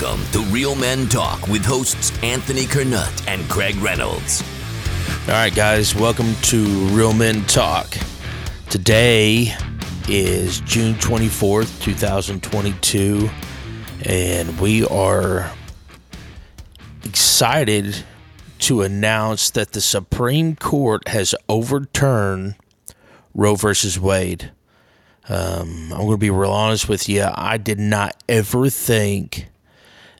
Welcome to Real Men Talk with hosts Anthony Kernut and Craig Reynolds. All right, guys, welcome to Real Men Talk. Today is June 24th, 2022, and we are excited to announce that the Supreme Court has overturned Roe versus Wade. Um, I'm going to be real honest with you. I did not ever think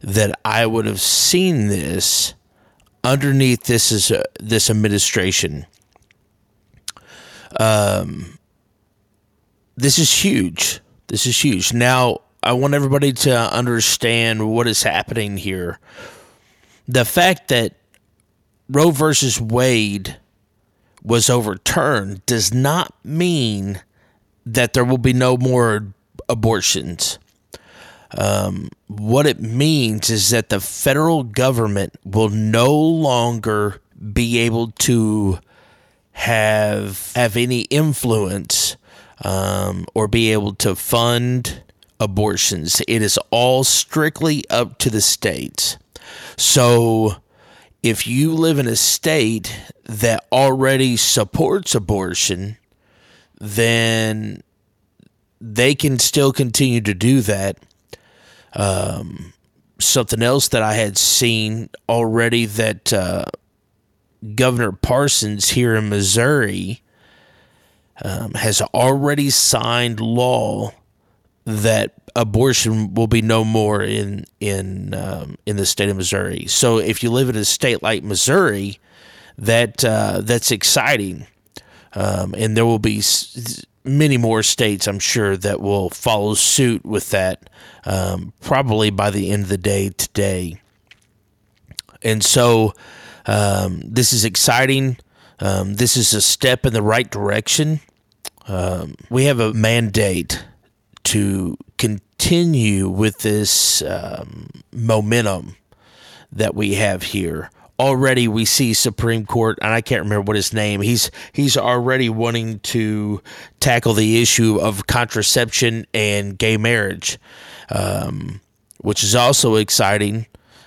that I would have seen this underneath this is uh, this administration. Um, this is huge. This is huge. Now, I want everybody to understand what is happening here. The fact that Roe versus Wade was overturned does not mean that there will be no more abortions. Um, what it means is that the federal government will no longer be able to have have any influence um, or be able to fund abortions. It is all strictly up to the states. So if you live in a state that already supports abortion, then they can still continue to do that. Um, something else that I had seen already that uh, Governor Parsons here in Missouri um, has already signed law that abortion will be no more in in um, in the state of Missouri. So if you live in a state like Missouri, that uh, that's exciting, um, and there will be s- many more states, I'm sure, that will follow suit with that. Um, probably by the end of the day today, and so um, this is exciting. Um, this is a step in the right direction. Um, we have a mandate to continue with this um, momentum that we have here. Already, we see Supreme Court, and I can't remember what his name. He's he's already wanting to tackle the issue of contraception and gay marriage, um, which is also exciting.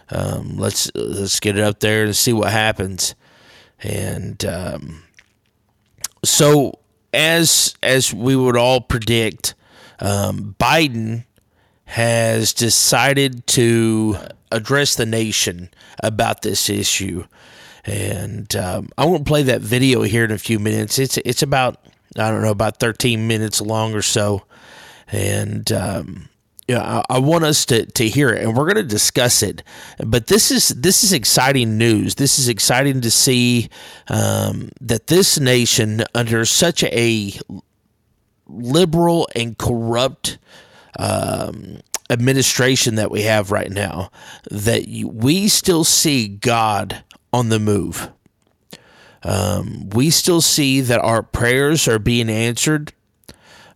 Um, let's let's get it up there and see what happens. And um, so, as as we would all predict, um, Biden has decided to address the nation about this issue, and um, I won't play that video here in a few minutes. It's it's about I don't know about 13 minutes long or so, and um, yeah, I, I, want us to, to hear it, and we're going to discuss it. But this is this is exciting news. This is exciting to see um, that this nation, under such a liberal and corrupt um, administration that we have right now, that we still see God on the move. Um, we still see that our prayers are being answered.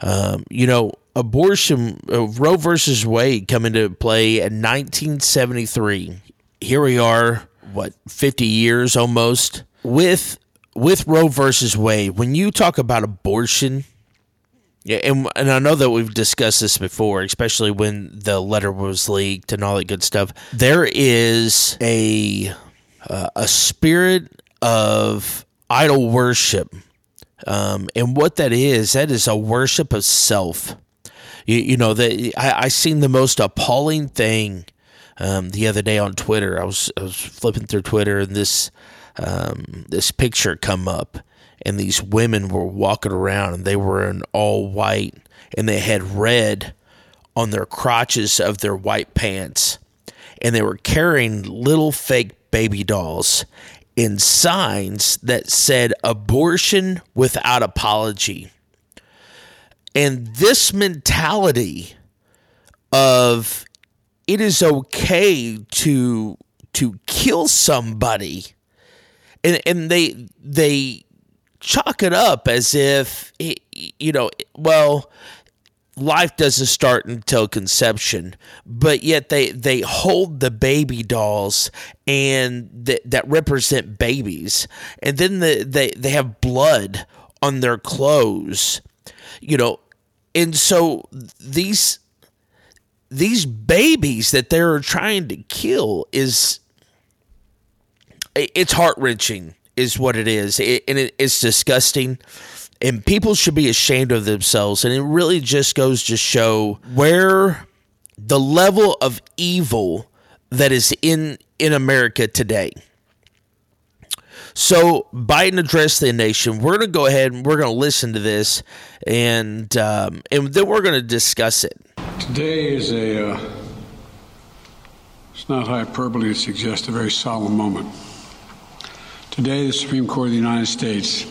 Um, you know, abortion, uh, Roe versus Wade come into play in 1973. Here we are, what, 50 years almost with with Roe versus Wade. When you talk about abortion, yeah, and and I know that we've discussed this before, especially when the letter was leaked and all that good stuff. There is a uh, a spirit of idol worship, um, and what that is, that is a worship of self. You, you know that I, I seen the most appalling thing um, the other day on Twitter. I was I was flipping through Twitter and this um, this picture come up and these women were walking around and they were in all white and they had red on their crotches of their white pants and they were carrying little fake baby dolls in signs that said abortion without apology. And this mentality of it is okay to to kill somebody and and they they chalk it up as if you know well life doesn't start until conception but yet they they hold the baby dolls and that that represent babies. And then the, they they have blood on their clothes you know. And so these these babies that they're trying to kill is it's heart wrenching, is what it is, it, and it, it's disgusting. And people should be ashamed of themselves. And it really just goes to show where the level of evil that is in in America today. So Biden addressed the nation. We're going to go ahead and we're going to listen to this, and um, and then we're going to discuss it. Today is a. Uh, it's not hyperbole to suggest a very solemn moment. Today, the Supreme Court of the United States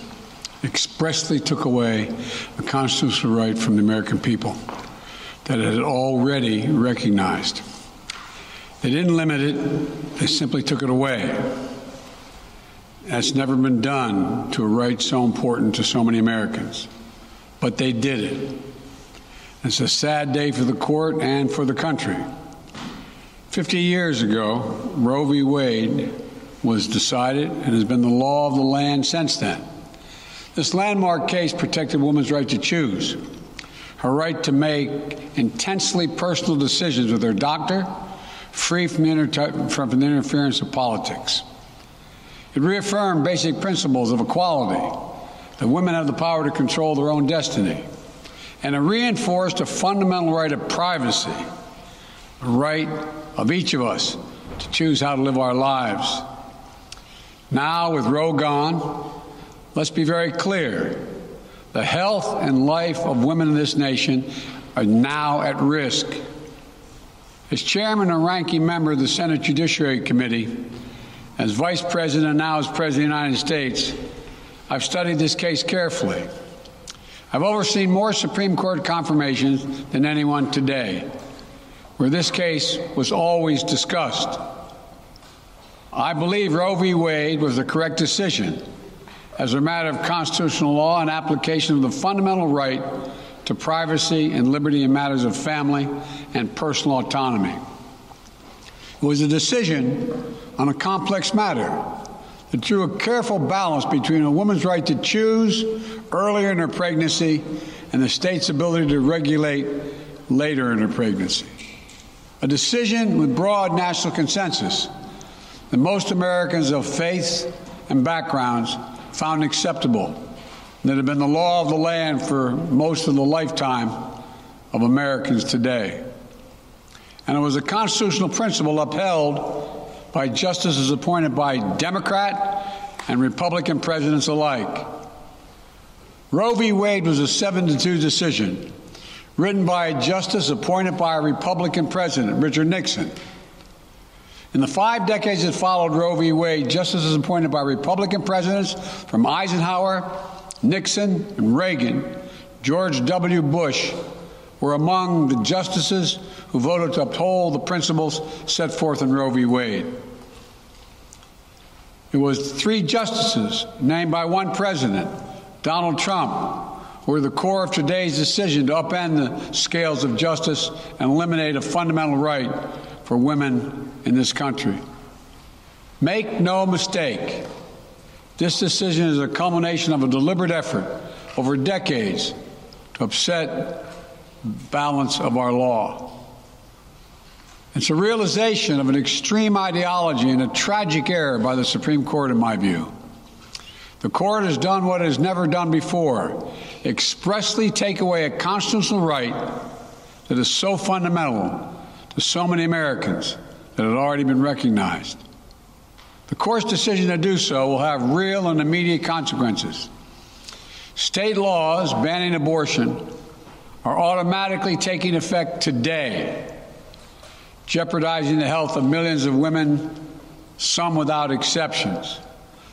expressly took away a constitutional right from the American people that it had already recognized. They didn't limit it, they simply took it away. That's never been done to a right so important to so many Americans. But they did it. It's a sad day for the court and for the country. 50 years ago, Roe v. Wade was decided and has been the law of the land since then. This landmark case protected women's right to choose, her right to make intensely personal decisions with her doctor free from the, inter- from the interference of politics. It reaffirmed basic principles of equality, that women have the power to control their own destiny, and it reinforced a fundamental right of privacy, a right of each of us to choose how to live our lives. Now, with Roe gone, let's be very clear. The health and life of women in this nation are now at risk. As chairman and ranking member of the Senate Judiciary Committee, as vice president and now as president of the United States, I've studied this case carefully. I've overseen more Supreme Court confirmations than anyone today, where this case was always discussed. I believe Roe v. Wade was the correct decision as a matter of constitutional law and application of the fundamental right to privacy and liberty in matters of family and personal autonomy. It was a decision on a complex matter that drew a careful balance between a woman's right to choose earlier in her pregnancy and the state's ability to regulate later in her pregnancy. A decision with broad national consensus that most Americans of faith and backgrounds found acceptable that have been the law of the land for most of the lifetime of Americans today. And it was a constitutional principle upheld by justices appointed by Democrat and Republican presidents alike. Roe v. Wade was a 7 to 2 decision written by a justice appointed by a Republican president, Richard Nixon. In the five decades that followed Roe v. Wade, justices appointed by Republican presidents from Eisenhower Nixon and Reagan, George W. Bush were among the justices who voted to uphold the principles set forth in Roe v. Wade. It was three justices named by one president, Donald Trump, who were the core of today's decision to upend the scales of justice and eliminate a fundamental right for women in this country. Make no mistake, this decision is a culmination of a deliberate effort over decades to upset balance of our law. It's a realization of an extreme ideology and a tragic error by the Supreme Court, in my view. The court has done what it has never done before expressly take away a constitutional right that is so fundamental to so many Americans that had already been recognized. The court's decision to do so will have real and immediate consequences. State laws banning abortion are automatically taking effect today, jeopardizing the health of millions of women, some without exceptions.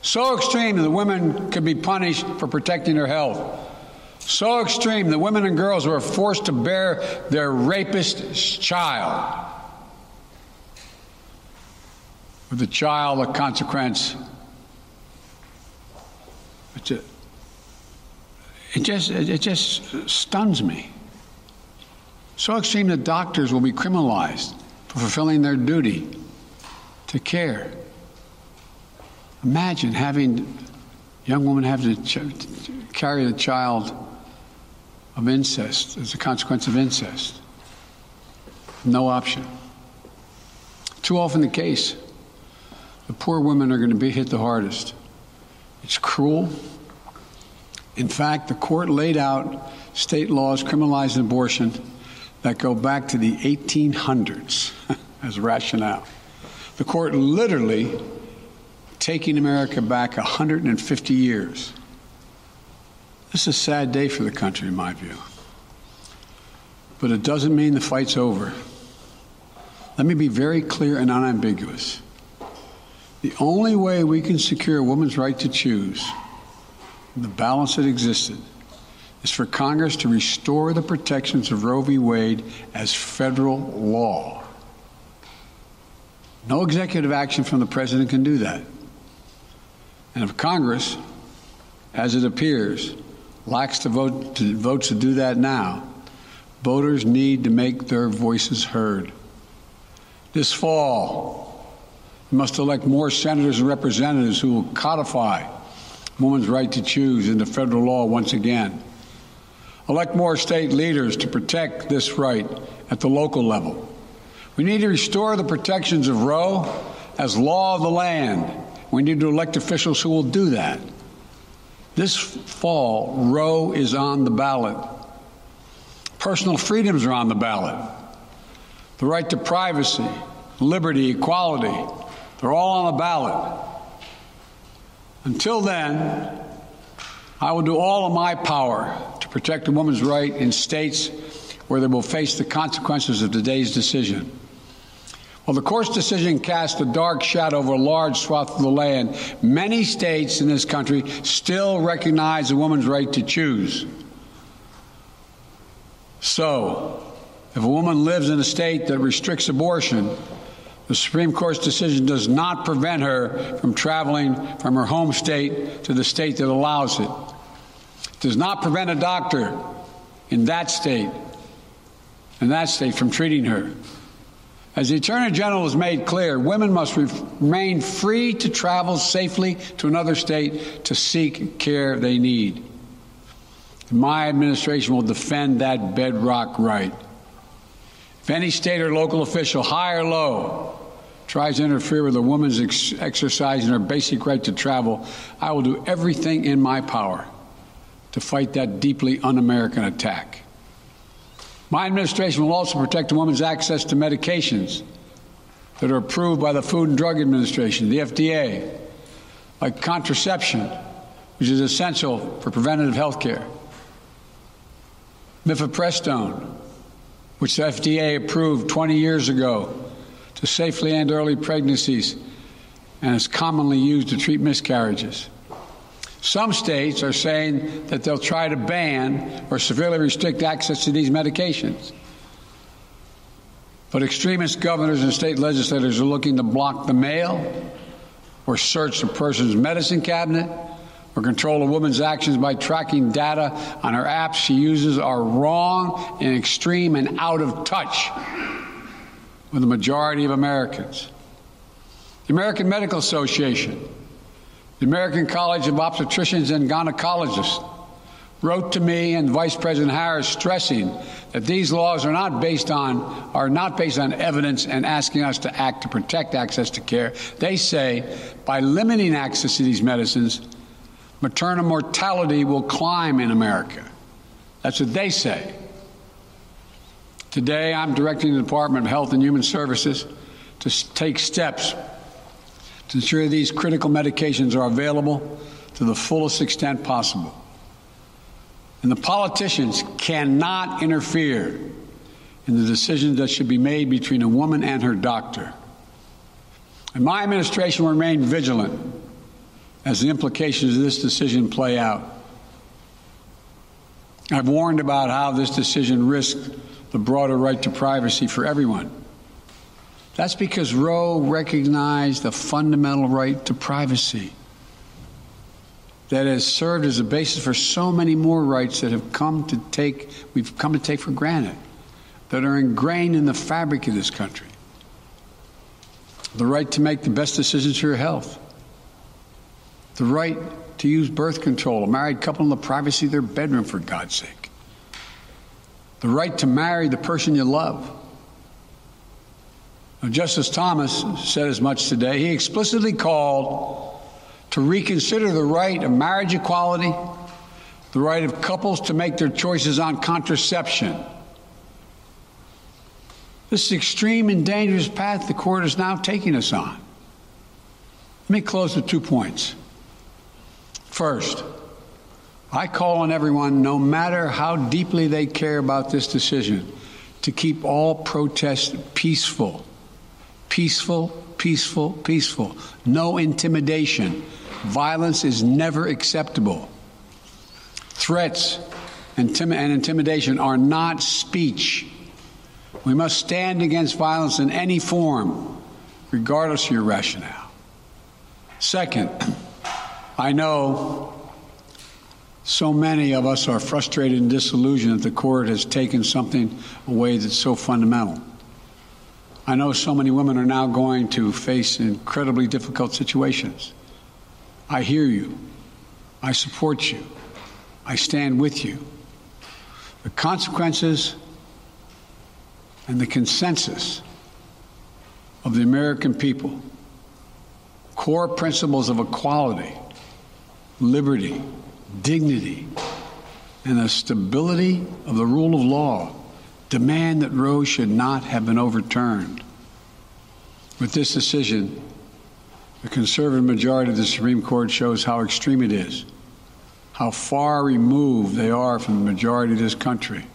So extreme that the women could be punished for protecting their health. So extreme that women and girls were forced to bear their rapist's child with the child a consequence. It's a, it just it just stuns me. So extreme that doctors will be criminalized for fulfilling their duty to care. Imagine having a young woman have to, ch- carry the child of incest as a consequence of incest. No option. Too often the case. The poor women are going to be hit the hardest. It's cruel. In fact, the court laid out state laws criminalizing abortion that go back to the 1800s as rationale. The court literally taking America back 150 years. This is a sad day for the country, in my view. But it doesn't mean the fight's over. Let me be very clear and unambiguous. The only way we can secure a woman's right to choose, the balance that existed, is for Congress to restore the protections of Roe v. Wade as federal law. No executive action from the president can do that. And if Congress, as it appears, lacks the vote votes to do that now, voters need to make their voices heard. This fall, we must elect more senators and representatives who will codify women's right to choose into federal law once again. Elect more state leaders to protect this right at the local level. We need to restore the protections of Roe as law of the land. We need to elect officials who will do that. This fall, Roe is on the ballot. Personal freedoms are on the ballot. The right to privacy, liberty, equality, they're all on the ballot. Until then, I will do all of my power to protect a woman's right in states where they will face the consequences of today's decision. While the court's decision cast a dark shadow over a large swath of the land, many states in this country still recognize a woman's right to choose. So, if a woman lives in a state that restricts abortion, the Supreme Court's decision does not prevent her from traveling from her home state to the state that allows it. It does not prevent a doctor in that state, in that state, from treating her. As the Attorney General has made clear, women must remain free to travel safely to another state to seek care they need. My administration will defend that bedrock right. If any state or local official, high or low, tries to interfere with a woman's ex- exercising her basic right to travel, I will do everything in my power to fight that deeply un American attack. My administration will also protect a woman's access to medications that are approved by the Food and Drug Administration, the FDA, like contraception, which is essential for preventative health care, mifepristone, which the FDA approved 20 years ago to safely end early pregnancies and is commonly used to treat miscarriages. Some states are saying that they'll try to ban or severely restrict access to these medications. But extremist governors and state legislators are looking to block the mail or search a person's medicine cabinet or control a woman's actions by tracking data on her apps she uses are wrong and extreme and out of touch with the majority of Americans. The American Medical Association the American College of Obstetricians and Gynecologists wrote to me and Vice President Harris stressing that these laws are not based on are not based on evidence and asking us to act to protect access to care. They say by limiting access to these medicines, maternal mortality will climb in America. That's what they say. Today, I'm directing the Department of Health and Human Services to take steps to ensure these critical medications are available to the fullest extent possible. And the politicians cannot interfere in the decisions that should be made between a woman and her doctor. And my administration will remain vigilant as the implications of this decision play out. I've warned about how this decision risks the broader right to privacy for everyone. That's because Roe recognized the fundamental right to privacy that has served as a basis for so many more rights that have come to take we've come to take for granted that are ingrained in the fabric of this country. The right to make the best decisions for your health. The right to use birth control, a married couple in the privacy of their bedroom, for God's sake. The right to marry the person you love Justice Thomas said as much today. He explicitly called to reconsider the right of marriage equality, the right of couples to make their choices on contraception. This is extreme and dangerous path the court is now taking us on. Let me close with two points. First, I call on everyone, no matter how deeply they care about this decision, to keep all protests peaceful. Peaceful, peaceful, peaceful. No intimidation. Violence is never acceptable. Threats and, intimidation are not speech. We must stand against violence in any form, regardless of your rationale. Second, I know so many of us are frustrated and disillusioned that the court has taken something away that's so fundamental. I know so many women are now going to face incredibly difficult situations. I hear you. I support you. I stand with you. The consequences and the consensus of the American people, core principles of equality, liberty, dignity, and the stability of the rule of law demand that Roe should not have been overturned. With this decision, the conservative majority of the Supreme Court shows how extreme it is, how far removed they are from the majority of this country.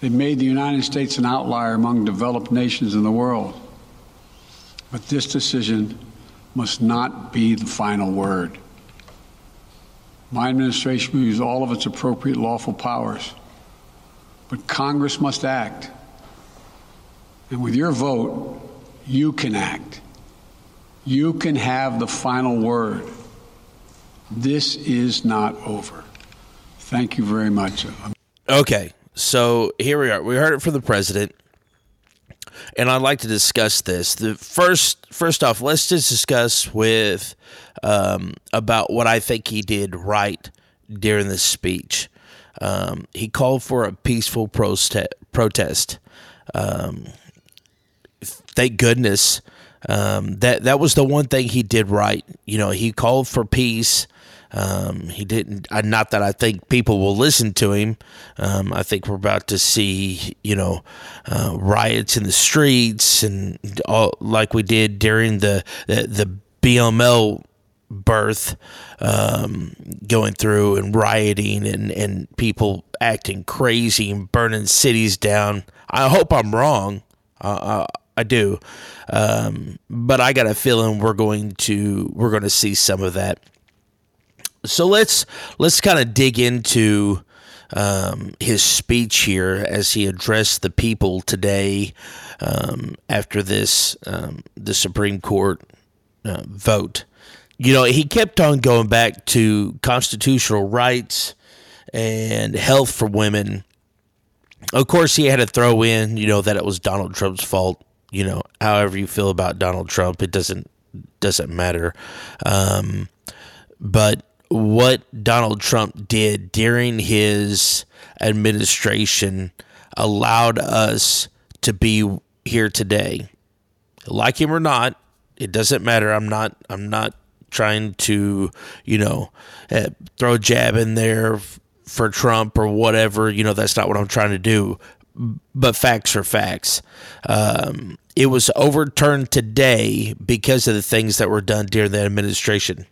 They've made the United States an outlier among developed nations in the world. But this decision must not be the final word. My administration will use all of its appropriate lawful powers. But Congress must act. And with your vote, you can act. You can have the final word. This is not over. Thank you very much. Okay, so here we are. We heard it from the president, and I'd like to discuss this. The first, first off, let's just discuss with um, about what I think he did right during this speech. Um, he called for a peaceful proste- protest. Um, thank goodness um, that that was the one thing he did right. You know, he called for peace. Um, he didn't. Uh, not that I think people will listen to him. Um, I think we're about to see, you know, uh, riots in the streets and all like we did during the the, the BML birth um, going through and rioting and, and people acting crazy and burning cities down. I hope I'm wrong. Uh, I do, um, but I got a feeling we're going to we're going to see some of that. So let's let's kind of dig into um, his speech here as he addressed the people today um, after this um, the Supreme Court uh, vote you know, he kept on going back to constitutional rights and health for women. Of course, he had to throw in, you know, that it was Donald Trump's fault. You know, however you feel about Donald Trump, it doesn't doesn't matter. Um, but what Donald Trump did during his administration allowed us to be here today. Like him or not, it doesn't matter. I'm not. I'm not trying to, you know, uh, throw a jab in there for Trump or whatever. You know, that's not what I'm trying to do. But facts are facts. Um, it was overturned today because of the things that were done during the administration.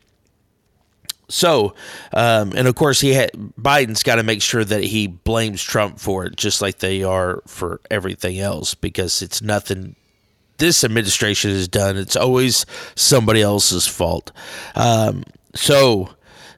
So, um, and of course, he had, Biden's got to make sure that he blames Trump for it, just like they are for everything else, because it's nothing this administration has done. It's always somebody else's fault. Um, so,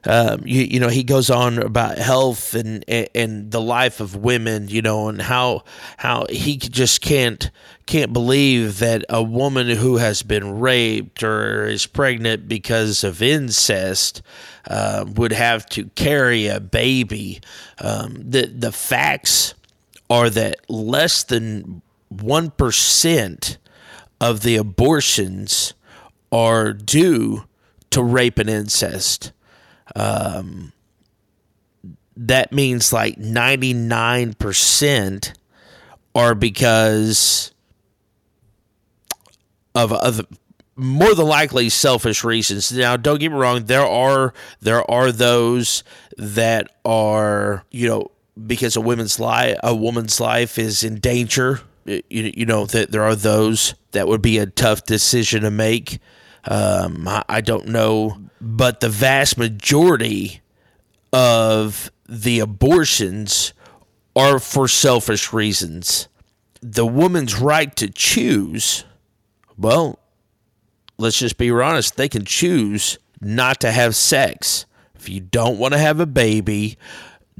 um, you, you know, he goes on about health and, and, and the life of women, you know, and how how he just can't can't believe that a woman who has been raped or is pregnant because of incest uh, would have to carry a baby. Um, the the facts are that less than one percent of the abortions are due to rape and incest. Um, that means like 99% are because of other more than likely selfish reasons. Now, don't get me wrong, there are there are those that are, you know, because a woman's life a woman's life is in danger. You, you know that there are those that would be a tough decision to make. Um, I, I don't know, but the vast majority of the abortions are for selfish reasons. The woman's right to choose, well, let's just be honest, they can choose not to have sex. If you don't want to have a baby,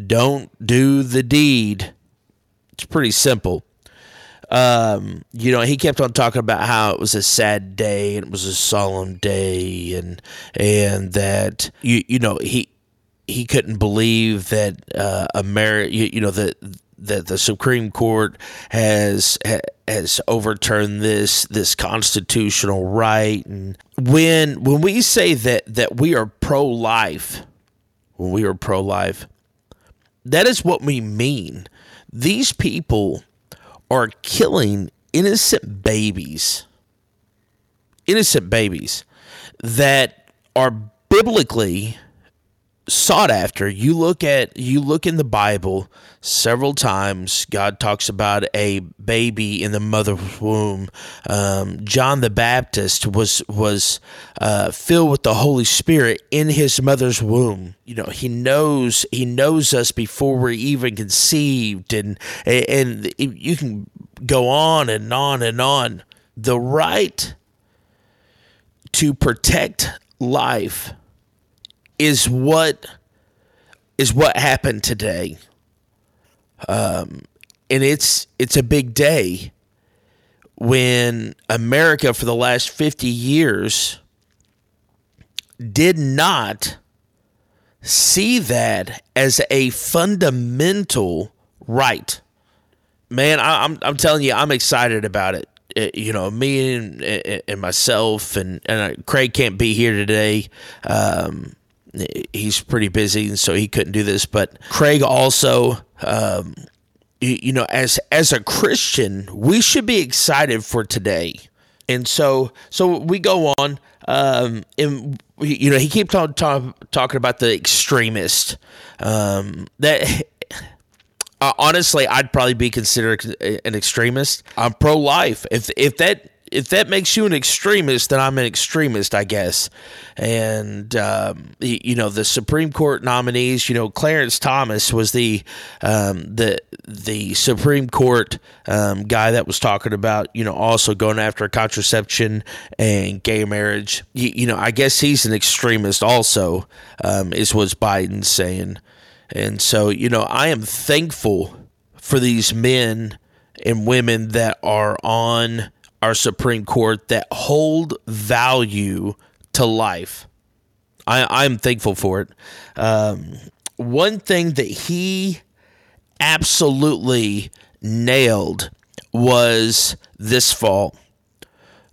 don't do the deed. It's pretty simple. Um, you know, he kept on talking about how it was a sad day and it was a solemn day and and that you you know he he couldn't believe that uh, America, you, you know, that that the Supreme Court has has overturned this this constitutional right. And when when we say that that we are pro life, when we are pro life, that is what we mean. These people are killing innocent babies, innocent babies that are biblically sought after. You look at you look in the Bible several times. God talks about a baby in the mother's womb. Um, John the Baptist was was uh, filled with the Holy Spirit in his mother's womb. You know, he knows he knows us before we're even conceived, and and you can go on and on and on. The right to protect life is what is what happened today. Um, and it's it's a big day when America for the last 50 years did not see that as a fundamental right. Man, I, am I'm, I'm telling you, I'm excited about it. it you know, me and, and myself and, and Craig can't be here today. Um, he's pretty busy, and so he couldn't do this. But Craig also, um, you, you know, as as a Christian, we should be excited for today. And so, so we go on, um, and you know, he keeps on talk, talking about the extremist. Um, that uh, honestly, I'd probably be considered an extremist. I'm pro life. If if that if that makes you an extremist, then I'm an extremist, I guess. And um, you know, the Supreme Court nominees. You know, Clarence Thomas was the um, the the Supreme Court um, guy that was talking about you know also going after contraception and gay marriage. You, you know, I guess he's an extremist also. Um, is what Biden's saying. And so, you know, I am thankful for these men and women that are on our Supreme Court that hold value to life. I, I'm thankful for it. Um, one thing that he absolutely nailed was this fall.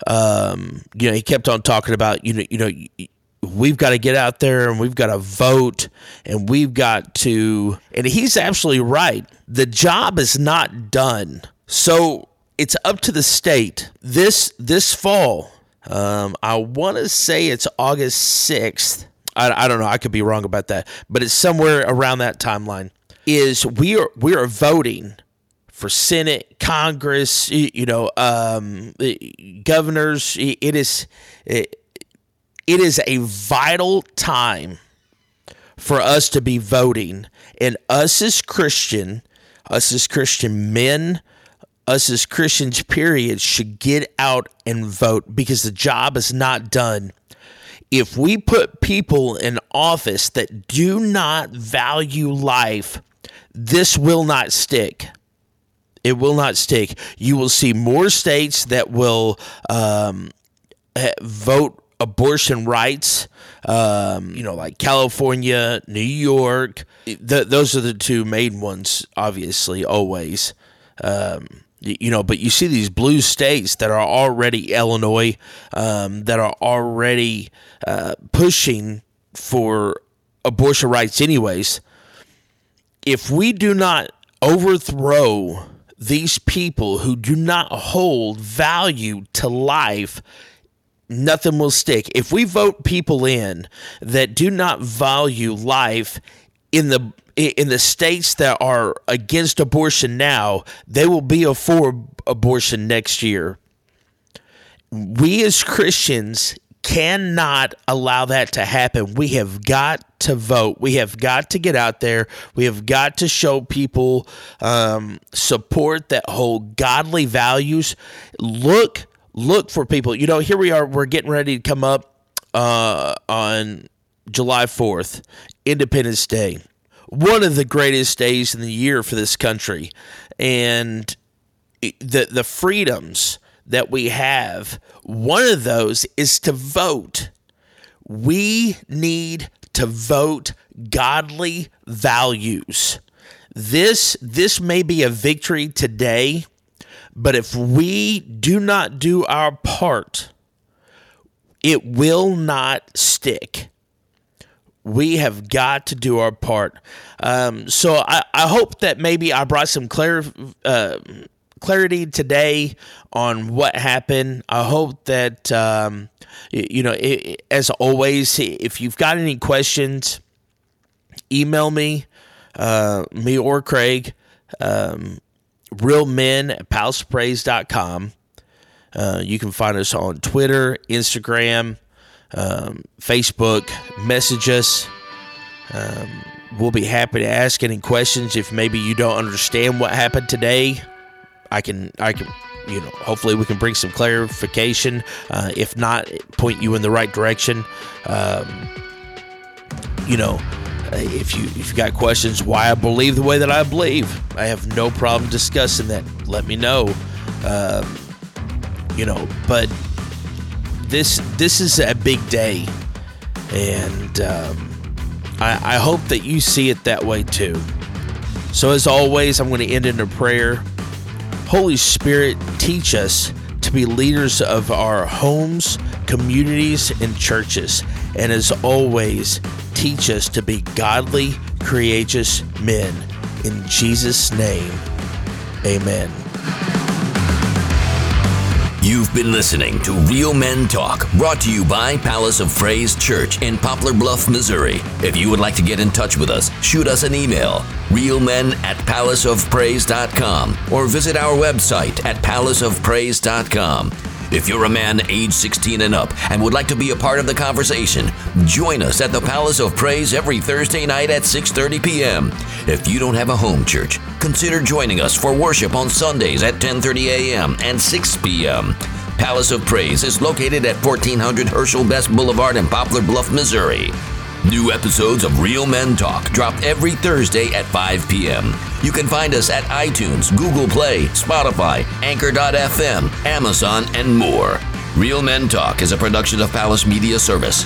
Um, you know, he kept on talking about you know, you know, we've got to get out there and we've got to vote and we've got to, and he's absolutely right. The job is not done. So it's up to the state this this fall. Um, I want to say it's August sixth. I, I don't know. I could be wrong about that, but it's somewhere around that timeline. Is we are we are voting for Senate, Congress, you know, um, governors. It is it, it is a vital time for us to be voting, and us as Christian, us as Christian men, us as Christians, period, should get out and vote because the job is not done. If we put people in office that do not value life, this will not stick. It will not stick. You will see more states that will um, vote abortion rights. Um, you know, like California, New York. those are the two main ones, obviously, always. Um, you know, but you see these blue states that are already Illinois, um, that are already uh, pushing for abortion rights, anyways. If we do not overthrow these people who do not hold value to life, nothing will stick. If we vote people in that do not value life in the in the states that are against abortion now, they will be for abortion next year. We as Christians cannot allow that to happen. We have got to vote. We have got to get out there. We have got to show people um, support that hold godly values. Look, look for people. You know, here we are. We're getting ready to come up uh, on July 4th, Independence Day. One of the greatest days in the year for this country. And the the freedoms that we have, one of those is to vote. We need to vote godly values. This this may be a victory today, but if we do not do our part, it will not stick. We have got to do our part. Um, so I, I hope that maybe I brought some clar- uh, clarity today on what happened. I hope that, um, you know, it, as always, if you've got any questions, email me, uh, me or Craig, um, real men at palacepraise.com. Uh, you can find us on Twitter, Instagram, um, Facebook, message us. Um, we'll be happy to ask any questions if maybe you don't understand what happened today. I can I can you know hopefully we can bring some clarification. Uh, if not, point you in the right direction. Um, you know. Uh, if you if you got questions why I believe the way that I believe, I have no problem discussing that. Let me know. Um, you know, but this this is a big day, and um, I, I hope that you see it that way too. So as always, I'm going to end in a prayer. Holy Spirit, teach us to be leaders of our homes, communities, and churches. And as always, teach us to be godly, courageous men. In Jesus' name, amen. You've been listening to Real Men Talk, brought to you by Palace of Praise Church in Poplar Bluff, Missouri. If you would like to get in touch with us, shoot us an email, realmen at palaceofpraise.com, or visit our website at palaceofpraise.com. If you're a man age 16 and up and would like to be a part of the conversation, join us at the Palace of Praise every Thursday night at 6:30 p.m. If you don't have a home church, consider joining us for worship on Sundays at 10:30 a.m. and 6 p.m. Palace of Praise is located at 1400 Herschel Best Boulevard in Poplar Bluff, Missouri. New episodes of Real Men Talk drop every Thursday at 5 p.m. You can find us at iTunes, Google Play, Spotify, Anchor.fm, Amazon, and more. Real Men Talk is a production of Palace Media Service.